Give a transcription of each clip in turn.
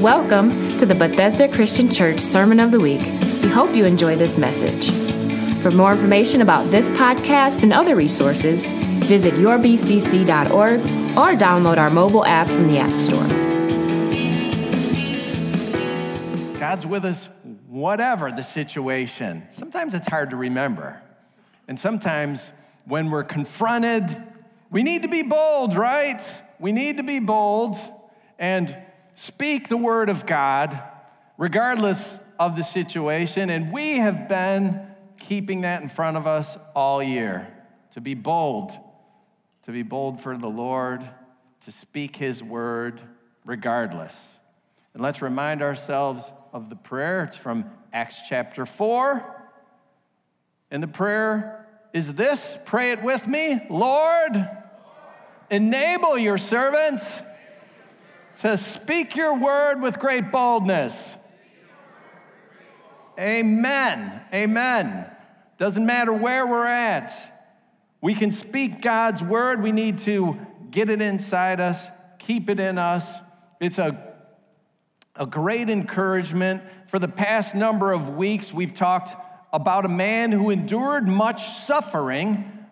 Welcome to the Bethesda Christian Church Sermon of the Week. We hope you enjoy this message. For more information about this podcast and other resources, visit yourbcc.org or download our mobile app from the App Store. God's with us whatever the situation. Sometimes it's hard to remember. And sometimes when we're confronted, we need to be bold, right? We need to be bold and speak the word of God regardless of the situation. And we have been keeping that in front of us all year to be bold, to be bold for the Lord, to speak his word regardless. And let's remind ourselves of the prayer. It's from Acts chapter 4. And the prayer is this pray it with me Lord, enable your servants to speak your word with great boldness. Amen. Amen. Doesn't matter where we're at. We can speak God's word. We need to get it inside us, keep it in us. It's a, a great encouragement. For the past number of weeks, we've talked about a man who endured much suffering,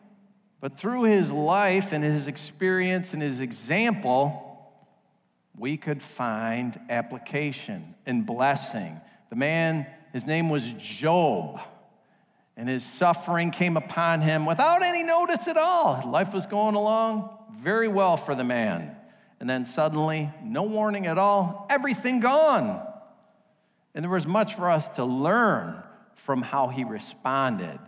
but through his life and his experience and his example, we could find application and blessing. The man, his name was Job, and his suffering came upon him without any notice at all. Life was going along very well for the man. And then suddenly, no warning at all, everything gone. And there was much for us to learn from how he responded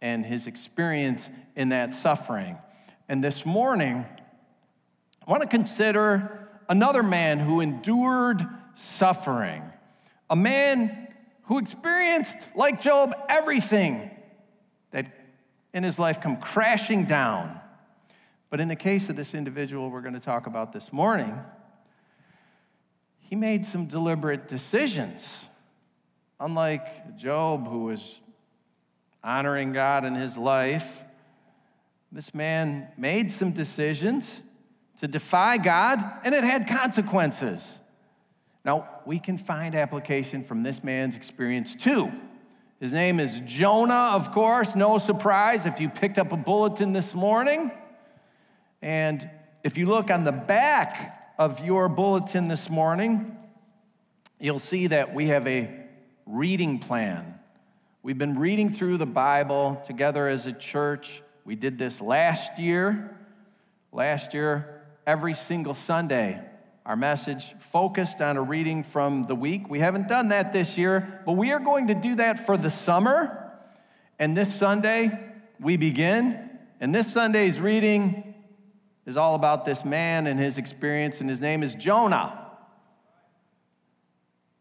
and his experience in that suffering. And this morning, I want to consider another man who endured suffering, a man who experienced, like Job, everything that in his life come crashing down. But in the case of this individual we're going to talk about this morning, he made some deliberate decisions. Unlike Job, who was honoring God in his life, this man made some decisions to defy God, and it had consequences. Now, we can find application from this man's experience too. His name is Jonah, of course, no surprise if you picked up a bulletin this morning. And if you look on the back of your bulletin this morning, you'll see that we have a reading plan. We've been reading through the Bible together as a church. We did this last year. Last year, every single Sunday. Our message focused on a reading from the week. We haven't done that this year, but we are going to do that for the summer. And this Sunday, we begin. And this Sunday's reading is all about this man and his experience, and his name is Jonah.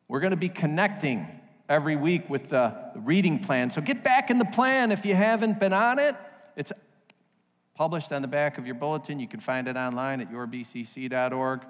We're going to be connecting every week with the reading plan. So get back in the plan if you haven't been on it. It's published on the back of your bulletin. You can find it online at yourbcc.org.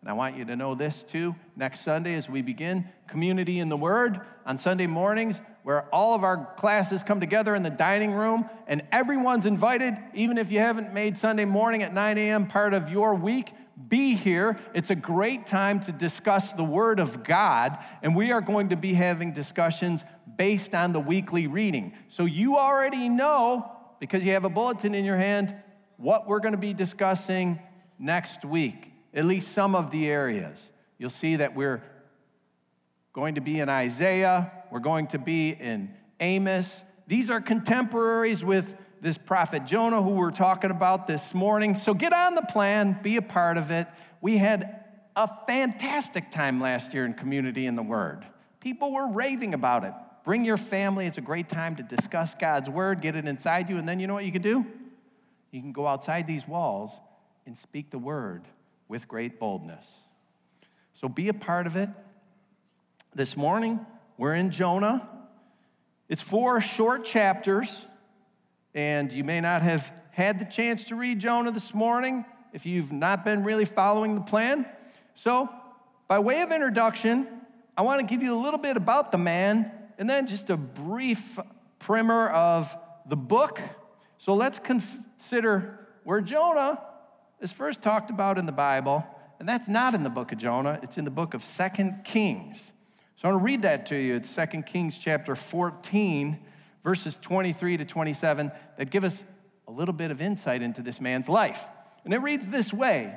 And I want you to know this too. Next Sunday, as we begin Community in the Word on Sunday mornings, where all of our classes come together in the dining room, and everyone's invited, even if you haven't made Sunday morning at 9 a.m. part of your week, be here. It's a great time to discuss the Word of God, and we are going to be having discussions based on the weekly reading. So you already know because you have a bulletin in your hand what we're going to be discussing next week, at least some of the areas. You'll see that we're going to be in Isaiah, we're going to be in Amos. These are contemporaries with this prophet Jonah, who we're talking about this morning. So get on the plan, be a part of it. We had a fantastic time last year in Community in the Word. People were raving about it. Bring your family. It's a great time to discuss God's word, get it inside you, and then you know what you can do? You can go outside these walls and speak the word with great boldness. So be a part of it. This morning, we're in Jonah. It's four short chapters, and you may not have had the chance to read Jonah this morning if you've not been really following the plan. So, by way of introduction, I want to give you a little bit about the man and then just a brief primer of the book. So let's consider where Jonah is first talked about in the Bible and that's not in the book of Jonah, it's in the book of Second Kings. So I'm going to read that to you. It's Second Kings chapter 14, verses 23 to 27, that give us a little bit of insight into this man's life. And it reads this way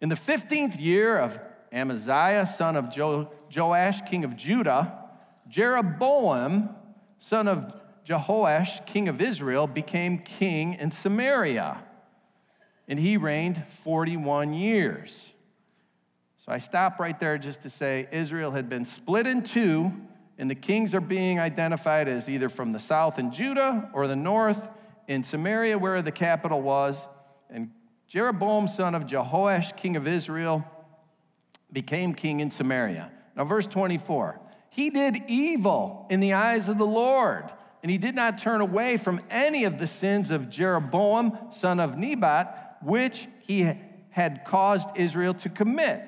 In the 15th year of Amaziah, son of jo- Joash, king of Judah, Jeroboam, son of Jehoash, king of Israel, became king in Samaria. And he reigned 41 years. So I stop right there just to say Israel had been split in two, and the kings are being identified as either from the south in Judah or the north in Samaria, where the capital was. And Jeroboam, son of Jehoash, king of Israel, became king in Samaria. Now, verse 24 He did evil in the eyes of the Lord, and he did not turn away from any of the sins of Jeroboam, son of Nebat, which he had caused Israel to commit.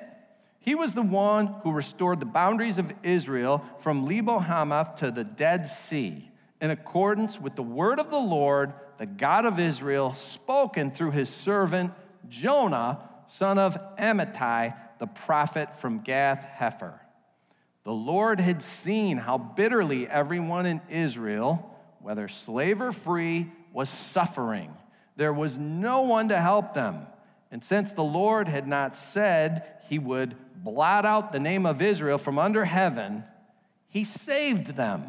He was the one who restored the boundaries of Israel from Lebo Hamath to the Dead Sea, in accordance with the word of the Lord, the God of Israel, spoken through his servant Jonah, son of Amittai, the prophet from Gath Hepher. The Lord had seen how bitterly everyone in Israel, whether slave or free, was suffering. There was no one to help them. And since the Lord had not said he would blot out the name of Israel from under heaven, he saved them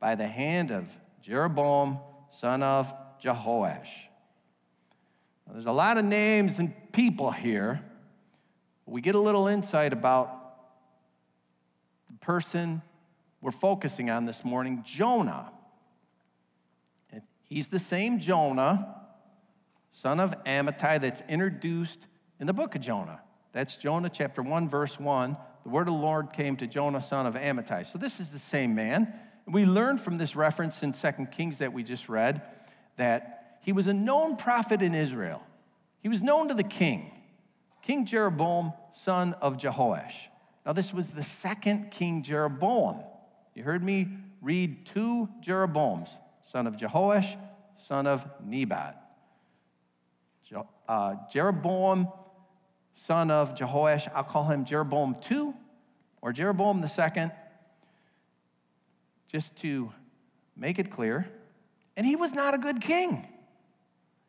by the hand of Jeroboam, son of Jehoash. Now, there's a lot of names and people here. We get a little insight about person we're focusing on this morning, Jonah. He's the same Jonah, son of Amittai, that's introduced in the book of Jonah. That's Jonah chapter 1, verse 1. The word of the Lord came to Jonah, son of Amittai. So this is the same man. We learn from this reference in 2 Kings that we just read that he was a known prophet in Israel. He was known to the king, King Jeroboam, son of Jehoash. Now, this was the second King Jeroboam. You heard me read two Jeroboams, son of Jehoash, son of Nebat. Uh, Jeroboam son of Jehoash. I'll call him Jeroboam II or Jeroboam the second, just to make it clear. And he was not a good king.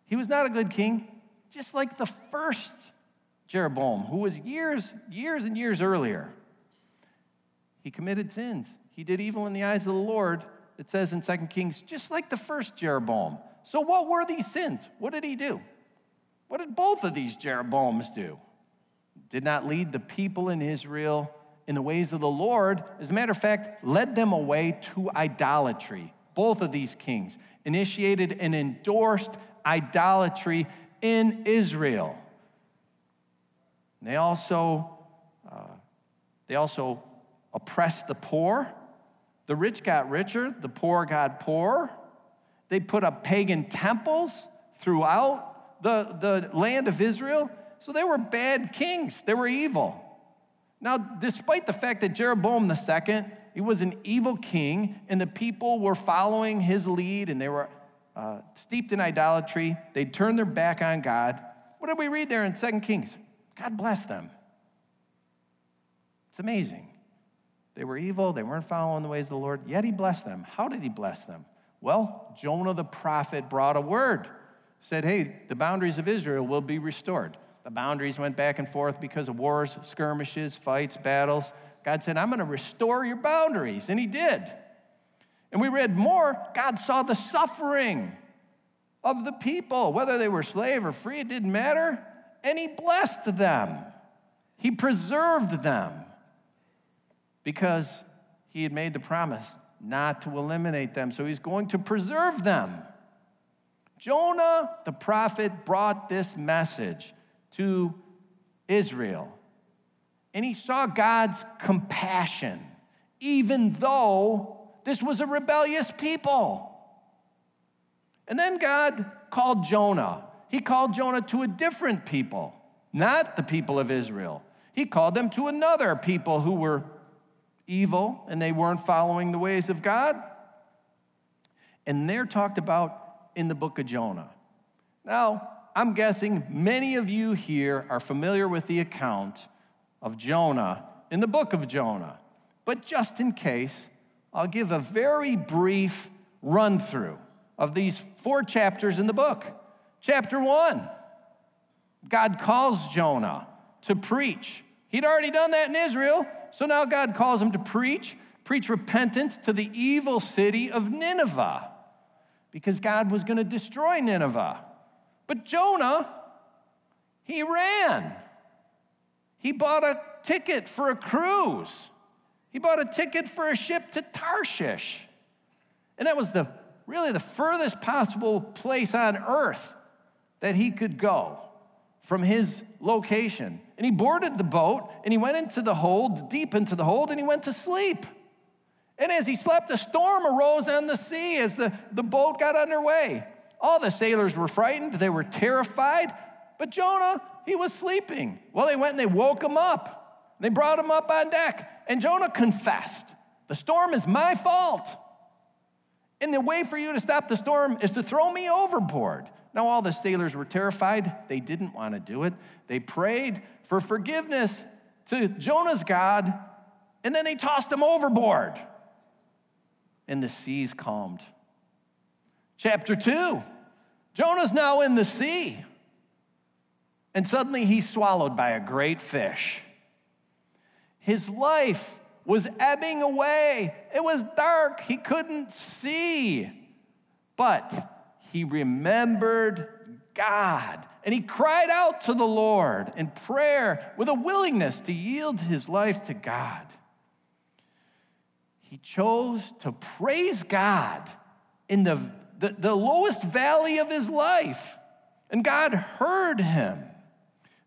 He was not a good king, just like the first Jeroboam, who was years, years and years earlier. He committed sins. He did evil in the eyes of the Lord, it says in 2 Kings, just like the first Jeroboam. So, what were these sins? What did he do? What did both of these Jeroboams do? did not lead the people in Israel in the ways of the Lord. As a matter of fact, led them away to idolatry. Both of these kings initiated and endorsed idolatry in Israel. They also, uh, they also oppressed the poor. The rich got richer, the poor got poorer. They put up pagan temples throughout the, the land of Israel. So they were bad kings, they were evil. Now, despite the fact that Jeroboam II, he was an evil king, and the people were following his lead and they were uh, steeped in idolatry, they turned their back on God. What did we read there in 2 Kings? God blessed them. It's amazing. They were evil, they weren't following the ways of the Lord, yet he blessed them. How did he bless them? Well, Jonah the prophet brought a word, said, Hey, the boundaries of Israel will be restored. The boundaries went back and forth because of wars, skirmishes, fights, battles. God said, I'm going to restore your boundaries. And He did. And we read more. God saw the suffering of the people, whether they were slave or free, it didn't matter. And He blessed them, He preserved them because He had made the promise not to eliminate them. So He's going to preserve them. Jonah, the prophet, brought this message to Israel. And he saw God's compassion, even though this was a rebellious people. And then God called Jonah. He called Jonah to a different people, not the people of Israel. He called them to another people who were evil and they weren't following the ways of God. And they're talked about in the book of Jonah. Now, I'm guessing many of you here are familiar with the account of Jonah in the book of Jonah. But just in case, I'll give a very brief run through of these four chapters in the book. Chapter one God calls Jonah to preach. He'd already done that in Israel, so now God calls him to preach, preach repentance to the evil city of Nineveh, because God was going to destroy Nineveh. But Jonah, he ran. He bought a ticket for a cruise. He bought a ticket for a ship to Tarshish. And that was the really the furthest possible place on earth that he could go from his location. And he boarded the boat and he went into the hold, deep into the hold, and he went to sleep. And as he slept, a storm arose on the sea as the, the boat got underway. All the sailors were frightened, they were terrified, but Jonah, he was sleeping. Well, they went and they woke him up. They brought him up on deck, and Jonah confessed The storm is my fault. And the way for you to stop the storm is to throw me overboard. Now, all the sailors were terrified. They didn't want to do it. They prayed for forgiveness to Jonah's God, and then they tossed him overboard. And the seas calmed. Chapter 2 Jonah's now in the sea, and suddenly he's swallowed by a great fish. His life was ebbing away. It was dark. He couldn't see. But he remembered God and he cried out to the Lord in prayer with a willingness to yield his life to God. He chose to praise God in the, the, the lowest valley of his life, and God heard him.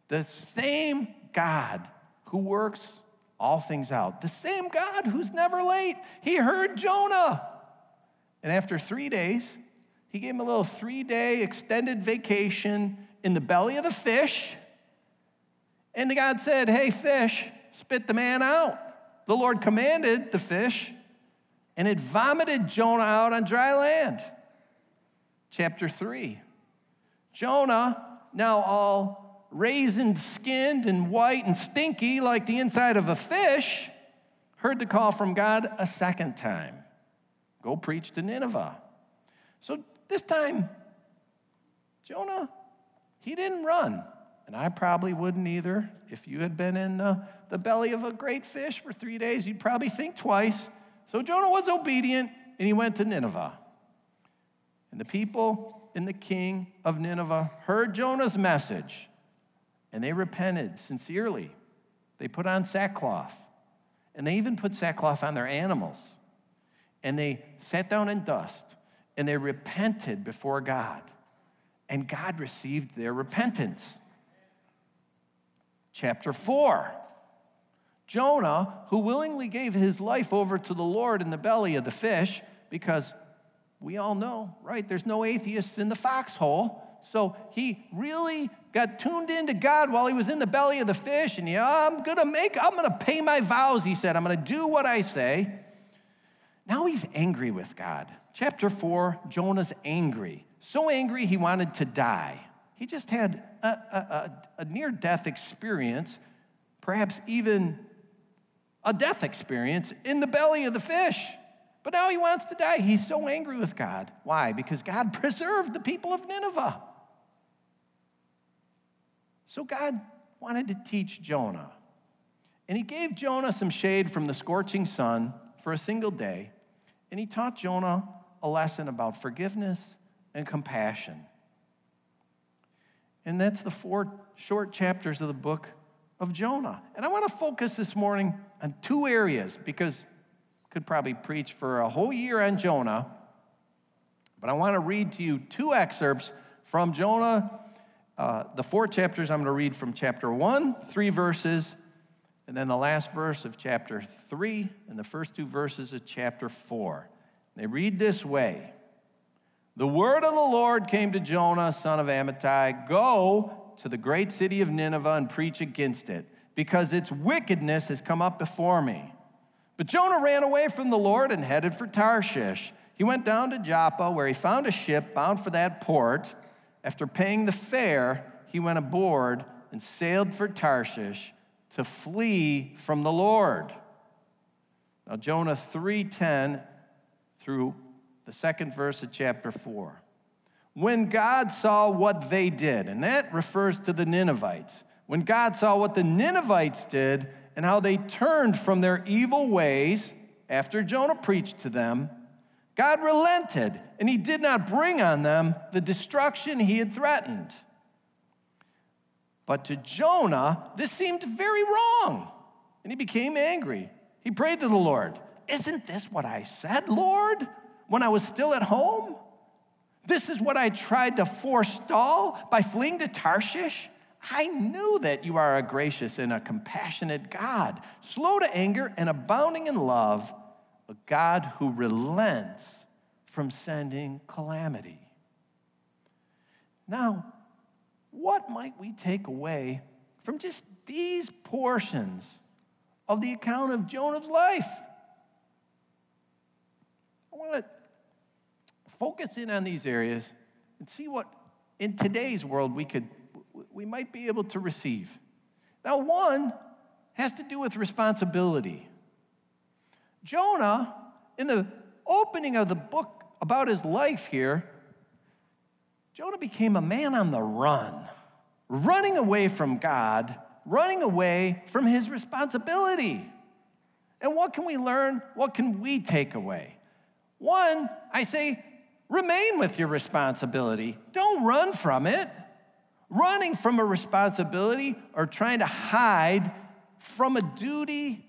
The same God who works all things out. The same God who's never late. He heard Jonah. And after three days, he gave him a little three day extended vacation in the belly of the fish. And the God said, Hey, fish, spit the man out. The Lord commanded the fish, and it vomited Jonah out on dry land. Chapter 3. Jonah, now all raisined skinned and white and stinky like the inside of a fish, heard the call from God a second time go preach to Nineveh. So this time, Jonah, he didn't run. And I probably wouldn't either. If you had been in the, the belly of a great fish for three days, you'd probably think twice. So Jonah was obedient and he went to Nineveh. And the people and the king of Nineveh heard Jonah's message and they repented sincerely. They put on sackcloth, and they even put sackcloth on their animals. And they sat down in dust, and they repented before God. And God received their repentance. Chapter 4 Jonah, who willingly gave his life over to the Lord in the belly of the fish, because we all know, right? There's no atheists in the foxhole. So he really got tuned into God while he was in the belly of the fish. And yeah, I'm gonna make, I'm gonna pay my vows, he said. I'm gonna do what I say. Now he's angry with God. Chapter 4, Jonah's angry. So angry he wanted to die. He just had a, a, a near death experience, perhaps even a death experience in the belly of the fish. But now he wants to die. He's so angry with God. Why? Because God preserved the people of Nineveh. So God wanted to teach Jonah. And he gave Jonah some shade from the scorching sun for a single day. And he taught Jonah a lesson about forgiveness and compassion. And that's the four short chapters of the book of Jonah. And I want to focus this morning on two areas because I could probably preach for a whole year on Jonah. But I want to read to you two excerpts from Jonah uh, the four chapters I'm going to read from chapter one, three verses, and then the last verse of chapter three, and the first two verses of chapter four. They read this way The word of the Lord came to Jonah, son of Amittai Go to the great city of Nineveh and preach against it, because its wickedness has come up before me. But Jonah ran away from the Lord and headed for Tarshish. He went down to Joppa, where he found a ship bound for that port After paying the fare, he went aboard and sailed for Tarshish to flee from the Lord. Now Jonah 3:10 through the second verse of chapter 4. When God saw what they did, and that refers to the Ninevites. When God saw what the Ninevites did and how they turned from their evil ways after Jonah preached to them, God relented and he did not bring on them the destruction he had threatened. But to Jonah, this seemed very wrong, and he became angry. He prayed to the Lord, Isn't this what I said, Lord, when I was still at home? This is what I tried to forestall by fleeing to Tarshish. I knew that you are a gracious and a compassionate God, slow to anger and abounding in love, a God who relents from sending calamity. Now, what might we take away from just these portions of the account of Jonah's life? I want to focus in on these areas and see what in today's world we could we might be able to receive. Now, one has to do with responsibility. Jonah, in the opening of the book about his life here, Jonah became a man on the run, running away from God, running away from his responsibility. And what can we learn? What can we take away? One, I say, remain with your responsibility. Don't run from it. Running from a responsibility or trying to hide from a duty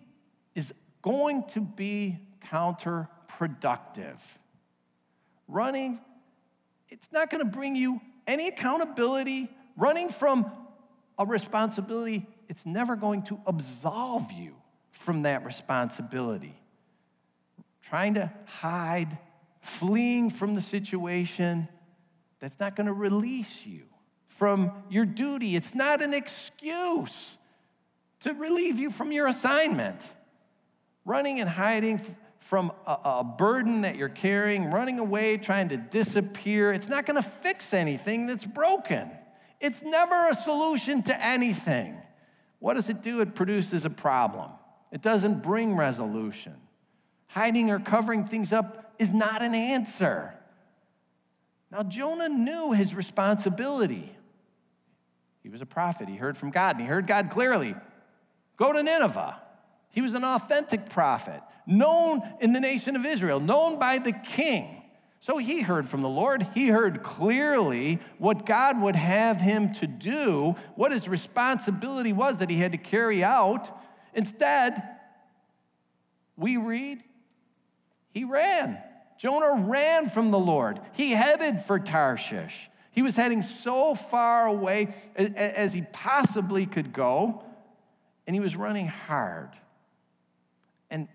is going to be counterproductive. Running, it's not going to bring you any accountability. Running from a responsibility, it's never going to absolve you from that responsibility. Trying to hide, fleeing from the situation, that's not going to release you from your duty. It's not an excuse to relieve you from your assignment. Running and hiding from a, a burden that you're carrying, running away, trying to disappear, it's not going to fix anything that's broken. It's never a solution to anything. What does it do? It produces a problem. It doesn't bring resolution. Hiding or covering things up is not an answer. Now, Jonah knew his responsibility. He was a prophet. He heard from God, and he heard God clearly. Go to Nineveh. He was an authentic prophet, known in the nation of Israel, known by the king. So he heard from the Lord. He heard clearly what God would have him to do, what his responsibility was that he had to carry out. Instead, we read, he ran. Jonah ran from the Lord. He headed for Tarshish. He was heading so far away as he possibly could go, and he was running hard. And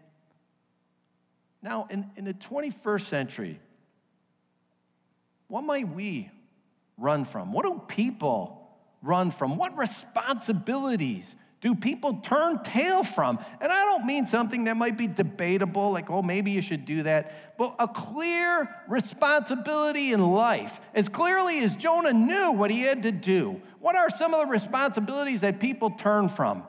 now, in, in the 21st century, what might we run from? What do people run from? What responsibilities do people turn tail from? And I don't mean something that might be debatable, like, oh, maybe you should do that, but a clear responsibility in life. As clearly as Jonah knew what he had to do, what are some of the responsibilities that people turn from?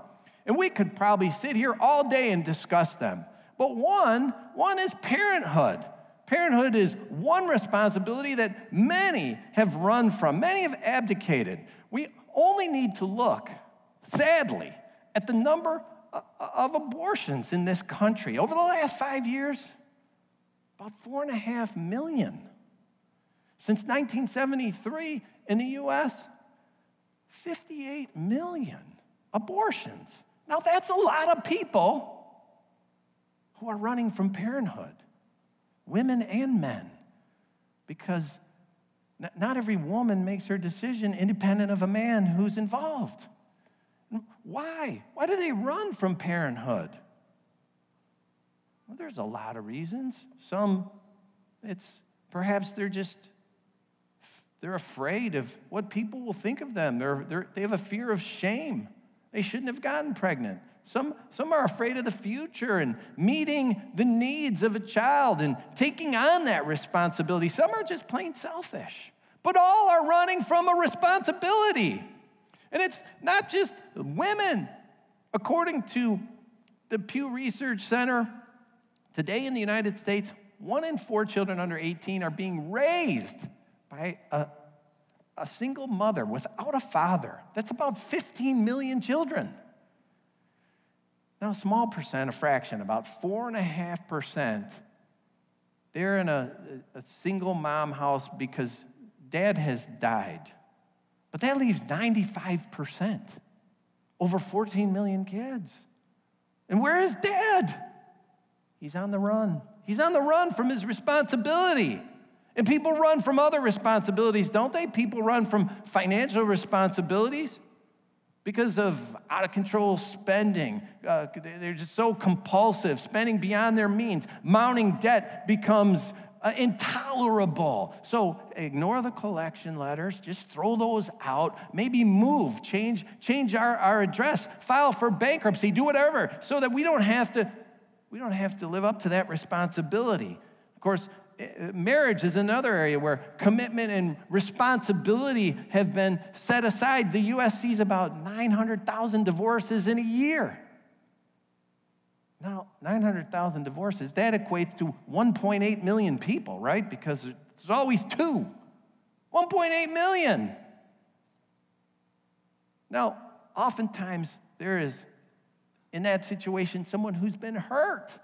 And we could probably sit here all day and discuss them. But one, one is parenthood. Parenthood is one responsibility that many have run from, many have abdicated. We only need to look, sadly, at the number of abortions in this country. Over the last five years, about four and a half million. Since 1973 in the US, 58 million abortions. Now, that's a lot of people who are running from parenthood, women and men, because not every woman makes her decision independent of a man who's involved. Why? Why do they run from parenthood? Well, there's a lot of reasons. Some, it's perhaps they're just they're afraid of what people will think of them. They're, they're, they have a fear of shame. They shouldn't have gotten pregnant. Some, some are afraid of the future and meeting the needs of a child and taking on that responsibility. Some are just plain selfish. but all are running from a responsibility. And it's not just women. According to the Pew Research Center, today in the United States, one in four children under 18 are being raised by a, a single mother without a father. That's about 15 million children. Now, a small percent, a fraction, about 4.5%, they're in a, a single mom house because dad has died. But that leaves 95%, over 14 million kids. And where is dad? He's on the run. He's on the run from his responsibility. And people run from other responsibilities, don't they? People run from financial responsibilities because of out of control spending. Uh, they're just so compulsive, spending beyond their means. Mounting debt becomes uh, intolerable. So ignore the collection letters, just throw those out. Maybe move, change, change our, our address, file for bankruptcy, do whatever, so that we don't have to, we don't have to live up to that responsibility. Of course, marriage is another area where commitment and responsibility have been set aside. The US sees about 900,000 divorces in a year. Now, 900,000 divorces, that equates to 1.8 million people, right? Because there's always two. 1.8 million. Now, oftentimes there is, in that situation, someone who's been hurt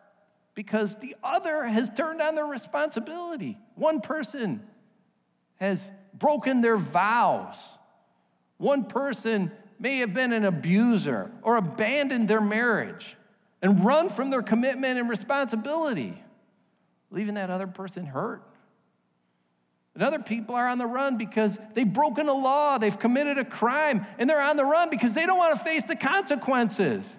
because the other has turned on their responsibility. One person has broken their vows. One person may have been an abuser or abandoned their marriage and run from their commitment and responsibility, leaving that other person hurt. And other people are on the run because they've broken a law, they've committed a crime, and they're on the run because they don't want to face the consequences.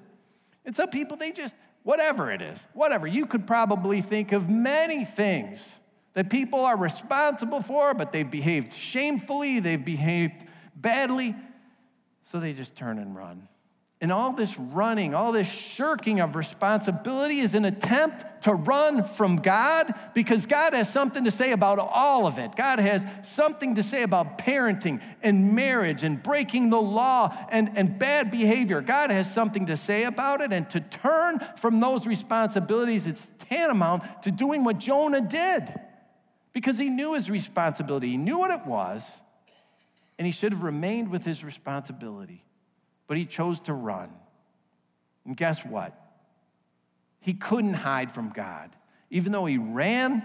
And some people, they just, whatever it is, whatever, you could probably think of many things that people are responsible for, but they've behaved shamefully, they've behaved badly, so they just turn and run. And all this running, all this shirking of responsibility is an attempt to run from God because God has something to say about all of it. God has something to say about parenting and marriage and breaking the law and, and bad behavior. God has something to say about it. And to turn from those responsibilities, it's tantamount to doing what Jonah did because he knew his responsibility, he knew what it was, and he should have remained with his responsibility but he chose to run. And guess what? He couldn't hide from God. Even though he ran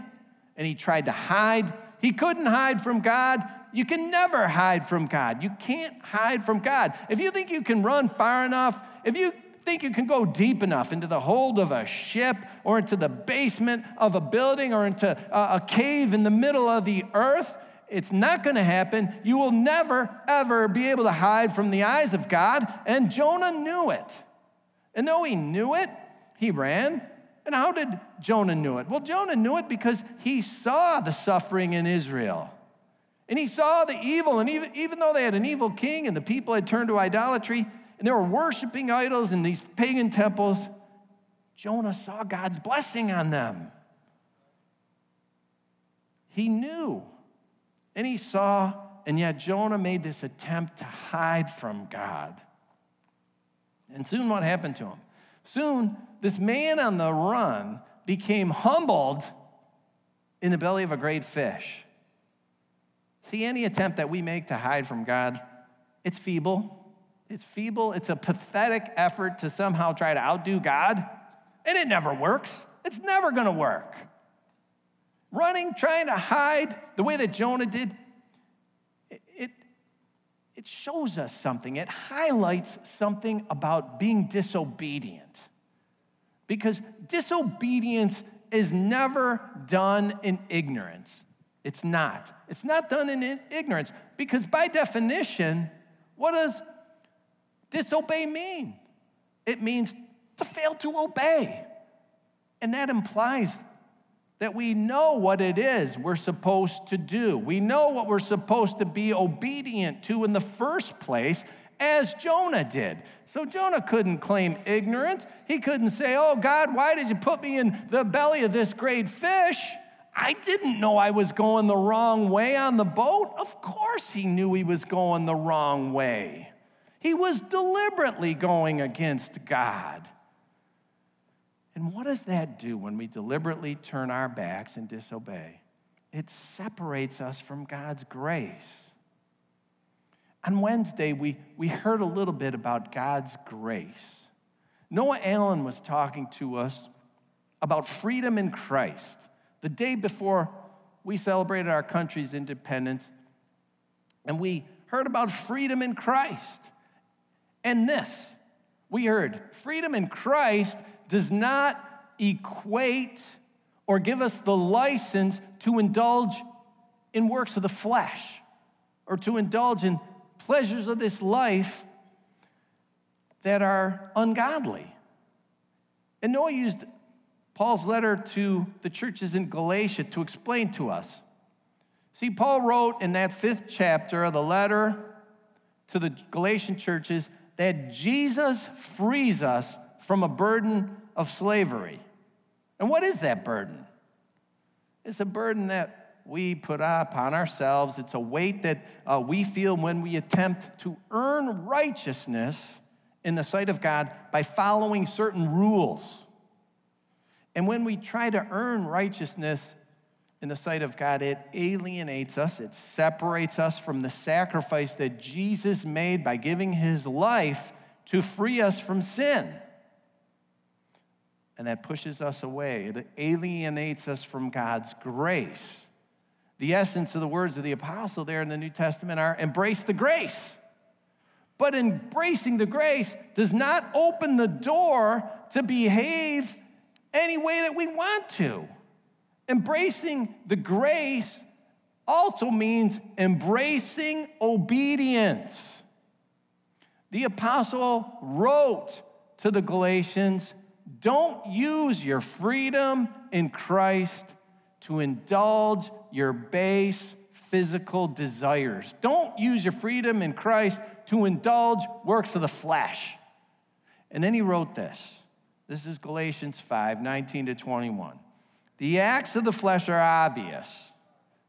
and he tried to hide, he couldn't hide from God. You can never hide from God. You can't hide from God. If you think you can run far enough, if you think you can go deep enough into the hold of a ship or into the basement of a building or into a, cave in the middle of the earth, it's not going to happen. You will never, ever be able to hide from the eyes of God. And Jonah knew it. And though he knew it, he ran. And how did Jonah knew it? Well, Jonah knew it because he saw the suffering in Israel. And he saw the evil. And even, even though they had an evil king and the people had turned to idolatry and they were worshiping idols in these pagan temples, Jonah saw God's blessing on them. He knew and he saw, and yet Jonah made this attempt to hide from God. And soon what happened to him? Soon, this man on the run became humbled in the belly of a great fish. See, any attempt that we make to hide from God, it's feeble. It's feeble. It's a pathetic effort to somehow try to outdo God, and it never works. It's never going to work running, trying to hide the way that Jonah did, it, it, it shows us something. It highlights something about being disobedient. Because disobedience is never done in ignorance. It's not. It's not done in ignorance. Because by definition, what does disobey mean? It means to fail to obey. And that implies that we know what it is we're supposed to do. We know what we're supposed to be obedient to in the first place, as Jonah did. So Jonah couldn't claim ignorance. He couldn't say, Oh God, why did you put me in the belly of this great fish? I didn't know I was going the wrong way on the boat. Of course, he knew he was going the wrong way. He was deliberately going against God. And what does that do when we deliberately turn our backs and disobey? It separates us from God's grace. On Wednesday, we, we heard a little bit about God's grace. Noah Allen was talking to us about freedom in Christ the day before we celebrated our country's independence, and we heard about freedom in Christ. And this, we heard freedom in Christ does not equate or give us the license to indulge in works of the flesh or to indulge in pleasures of this life that are ungodly. And Noah used Paul's letter to the churches in Galatia to explain to us. See, Paul wrote in that fifth chapter of the letter to the Galatian churches that Jesus frees us from a burden of slavery. And what is that burden? It's a burden that we put upon ourselves. It's a weight that uh, we feel when we attempt to earn righteousness in the sight of God by following certain rules. And when we try to earn righteousness in the sight of God, it alienates us, it separates us from the sacrifice that Jesus made by giving his life to free us from sin and that pushes us away. It alienates us from God's grace. The essence of the words of the apostle there in the New Testament are embrace the grace. But embracing the grace does not open the door to behave any way that we want to. Embracing the grace also means embracing obedience. The apostle wrote to the Galatians don't use your freedom in Christ to indulge your base physical desires. Don't use your freedom in Christ to indulge works of the flesh. And then he wrote this. This is Galatians 5 19 to 21. The acts of the flesh are obvious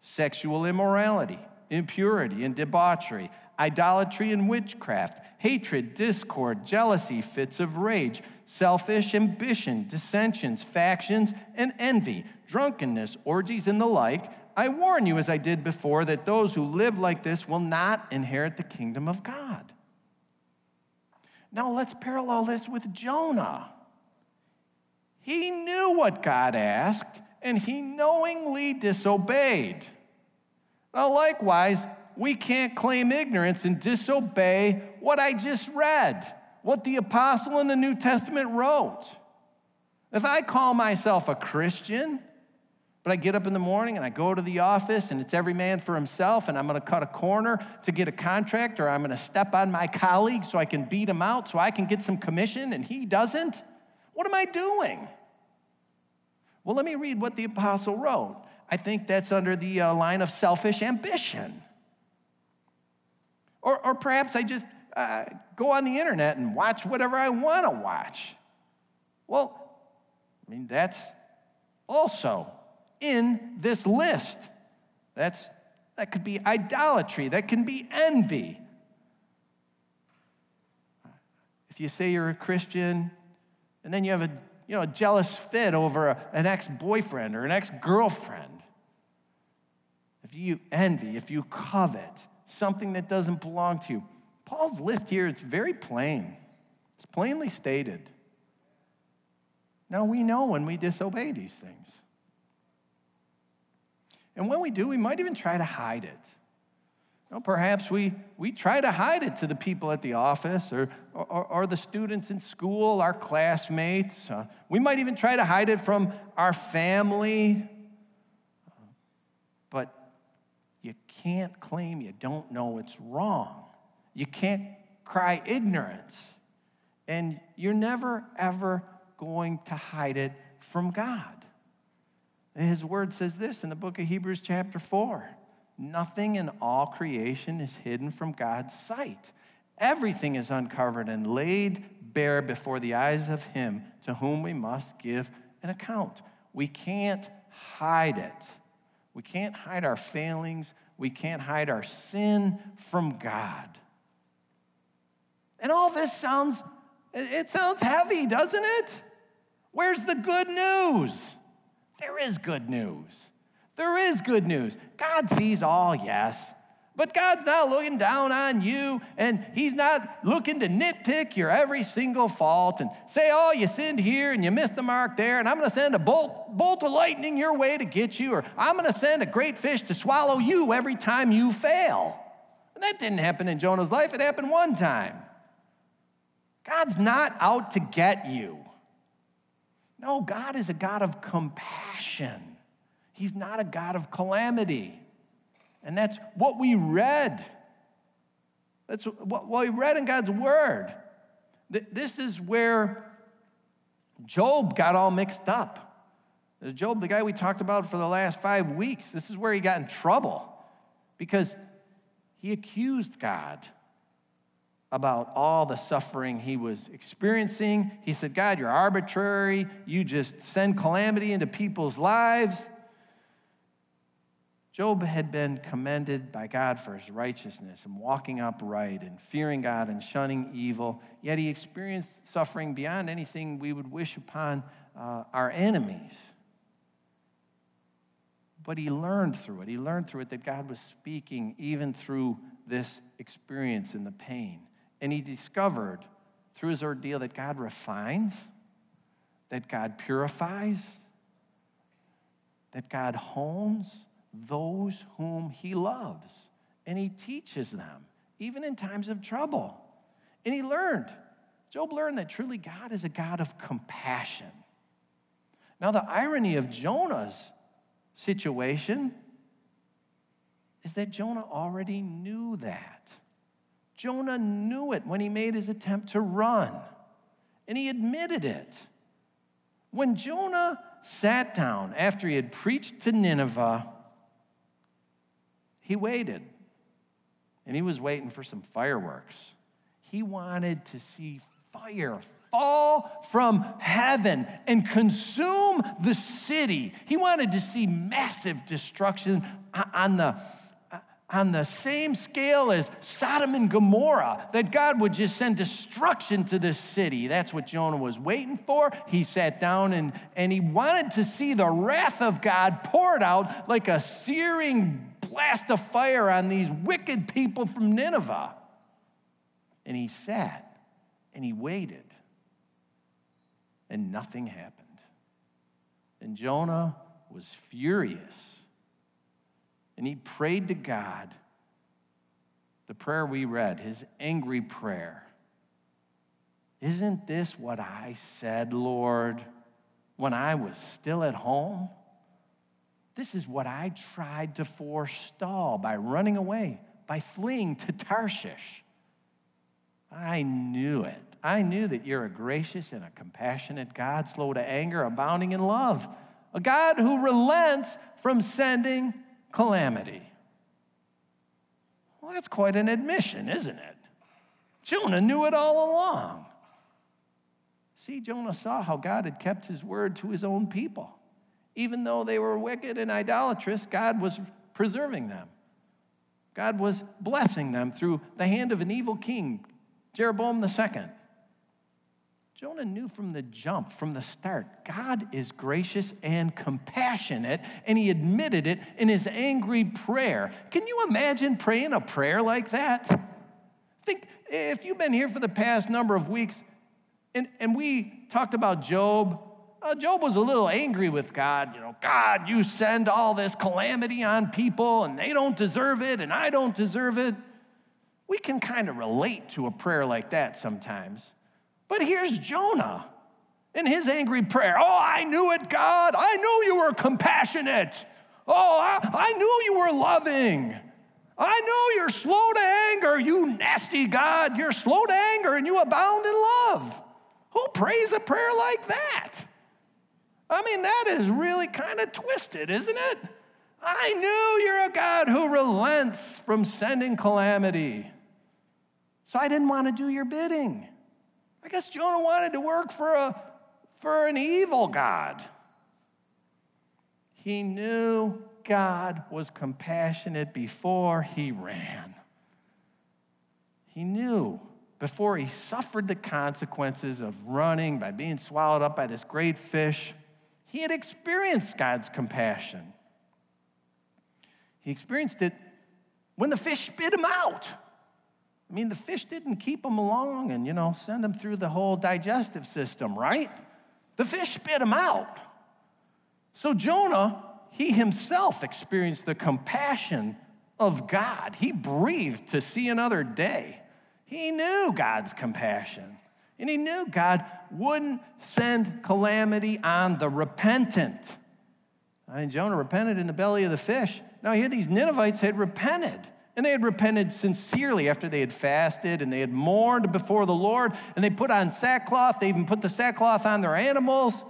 sexual immorality, impurity, and debauchery, idolatry and witchcraft, hatred, discord, jealousy, fits of rage selfish ambition, dissensions, factions, and envy, drunkenness, orgies, and the like. I warn you, as I did before, that those who live like this will not inherit the kingdom of God. Now let's parallel this with Jonah. He knew what God asked, and he knowingly disobeyed. Now, likewise, we can't claim ignorance and disobey what I just read what the apostle in the New Testament wrote. If I call myself a Christian, but I get up in the morning and I go to the office and it's every man for himself and I'm to cut a corner to get a contract or I'm to step on my colleague so I can beat him out so I can get some commission and he doesn't, what am I doing? Well, let me read what the apostle wrote. I think that's under the uh, line of selfish ambition. Or, or perhaps I just uh, go on the internet and watch whatever I want to watch. Well, I mean, that's also in this list. That's, that could be idolatry, that can be envy. If you say you're a Christian and then you have a you know, a jealous fit over a, an ex boyfriend or an ex girlfriend, if you envy, if you covet something that doesn't belong to you, Paul's list here is very plain, it's plainly stated. Now, we know when we disobey these things. And when we do, we might even try to hide it. You know, perhaps we, we try to hide it to the people at the office or, or, or the students in school, our classmates. Uh, we might even try to hide it from our family. But you can't claim you don't know it's wrong. You can't cry ignorance. And you're never, ever going to hide it from God. his word says this in the book of Hebrews, chapter 4 Nothing in all creation is hidden from God's sight. Everything is uncovered and laid bare before the eyes of Him to whom we must give an account. We can't hide it. We can't hide our failings. We can't hide our sin from God. And all this sounds, it sounds heavy, doesn't it? Where's the good news? There is good news. There is good news. God sees all, yes. But God's not looking down on you, and He's not looking to nitpick your every single fault and say, oh, you sinned here and you missed the mark there, and I'm going to send a bolt, bolt of lightning your way to get you, or I'm going to send a great fish to swallow you every time you fail. And that didn't happen in Jonah's life, it happened one time. God's not out to get you. No, God is a God of compassion. He's not a God of calamity. And that's what we read. That's what we read in God's word. This is where Job got all mixed up. Job, the guy we talked about for the last five weeks, this is where he got in trouble because he accused God about all the suffering he was experiencing. He said, God, you're arbitrary. You just send calamity into people's lives. Job had been commended by God for his righteousness and walking upright and fearing God and shunning evil, yet he experienced suffering beyond anything we would wish upon uh, our enemies. But he learned through it. He learned through it that God was speaking even through this experience and the pain. And he discovered through his ordeal that God refines, that God purifies, that God hones those whom he loves. And he teaches them, even in times of trouble. And he learned, Job learned that truly God is a God of compassion. Now, the irony of Jonah's situation is that Jonah already knew that. Jonah knew it when he made his attempt to run, and he admitted it. When Jonah sat down after he had preached to Nineveh, he waited, and he was waiting for some fireworks. He wanted to see fire fall from heaven and consume the city. He wanted to see massive destruction on the on the same scale as Sodom and Gomorrah, that God would just send destruction to this city. That's what Jonah was waiting for. He sat down and, and he wanted to see the wrath of God poured out like a searing blast of fire on these wicked people from Nineveh. And he sat and he waited, and nothing happened. And Jonah was furious. And he prayed to God the prayer we read, his angry prayer. Isn't this what I said, Lord, when I was still at home? This is what I tried to forestall by running away, by fleeing to Tarshish. I knew it. I knew that you're a gracious and a compassionate God, slow to anger, abounding in love, a God who relents from sending calamity. Well, that's quite an admission, isn't it? Jonah knew it all along. See, Jonah saw how God had kept his word to his own people even though they were wicked and idolatrous, God was preserving them. God was blessing them through the hand of an evil king, Jeroboam II. Jonah knew from the jump, from the start, God is gracious and compassionate, and he admitted it in his angry prayer. Can you imagine praying a prayer like that? Think if you've been here for the past number of weeks, and, and we talked about Job uh, Job was a little angry with God. You know, God, you send all this calamity on people and they don't deserve it and I don't deserve it. We can kind of relate to a prayer like that sometimes. But here's Jonah in his angry prayer Oh, I knew it, God. I knew you were compassionate. Oh, I, I knew you were loving. I know you're slow to anger, you nasty God. You're slow to anger and you abound in love. Who prays a prayer like that? I mean, that is really kind of twisted, isn't it? I knew you're a God who relents from sending calamity. So I didn't want to do your bidding. I guess Jonah wanted to work for, a, for an evil God. He knew God was compassionate before he ran. He knew before he suffered the consequences of running by being swallowed up by this great fish, he had experienced God's compassion. He experienced it when the fish spit him out. I mean, the fish didn't keep him along and, you know, send him through the whole digestive system, right? The fish spit him out. So Jonah, he himself experienced the compassion of God. He breathed to see another day. He knew God's compassion. And he knew God wouldn't send calamity on the repentant. I mean, Jonah repented in the belly of the fish. Now, here these Ninevites had repented. And they had repented sincerely after they had fasted and they had mourned before the Lord. And they put on sackcloth. They even put the sackcloth on their animals.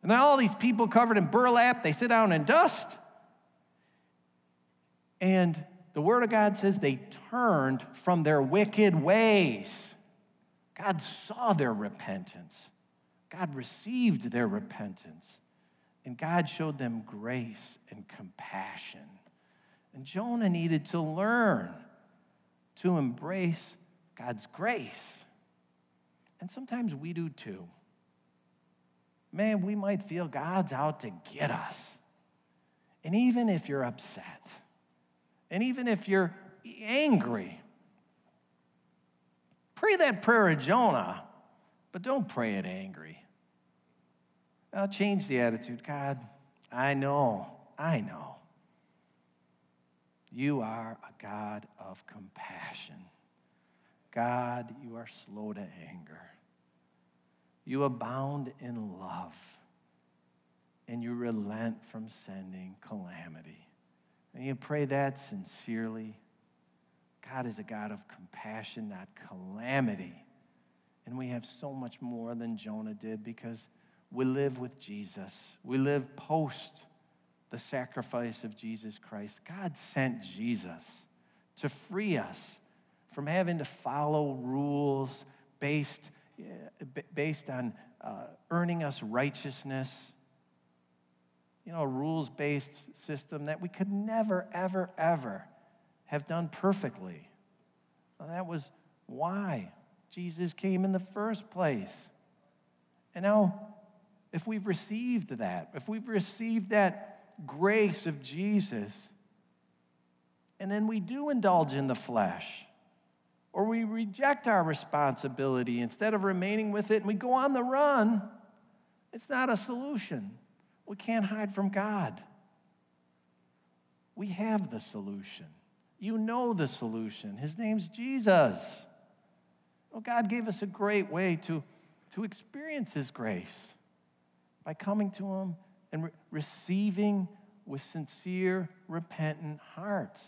And then all these people covered in burlap, they sit down in dust. And the Word of God says they turned from their wicked ways. God saw their repentance, God received their repentance, and God showed them grace and compassion. And Jonah needed to learn to embrace God's grace. And sometimes we do too. Man, we might feel God's out to get us. And even if you're upset, and even if you're angry, pray that prayer of Jonah, but don't pray it angry. I'll change the attitude. God, I know, I know. You are a God of compassion. God, you are slow to anger. You abound in love. And you relent from sending calamity. And you pray that sincerely. God is a God of compassion, not calamity. And we have so much more than Jonah did because we live with Jesus. We live post the sacrifice of Jesus Christ. God sent Jesus to free us from having to follow rules based, based on uh, earning us righteousness you know, a rules based system that we could never, ever, ever have done perfectly. Well, that was why Jesus came in the first place. And now, if we've received that, if we've received that grace of Jesus, and then we do indulge in the flesh, or we reject our responsibility instead of remaining with it and we go on the run, it's not a solution. We can't hide from God. We have the solution. You know the solution. His name's Jesus. Oh, God gave us a great way to, to experience His grace by coming to Him and re- receiving with sincere, repentant hearts.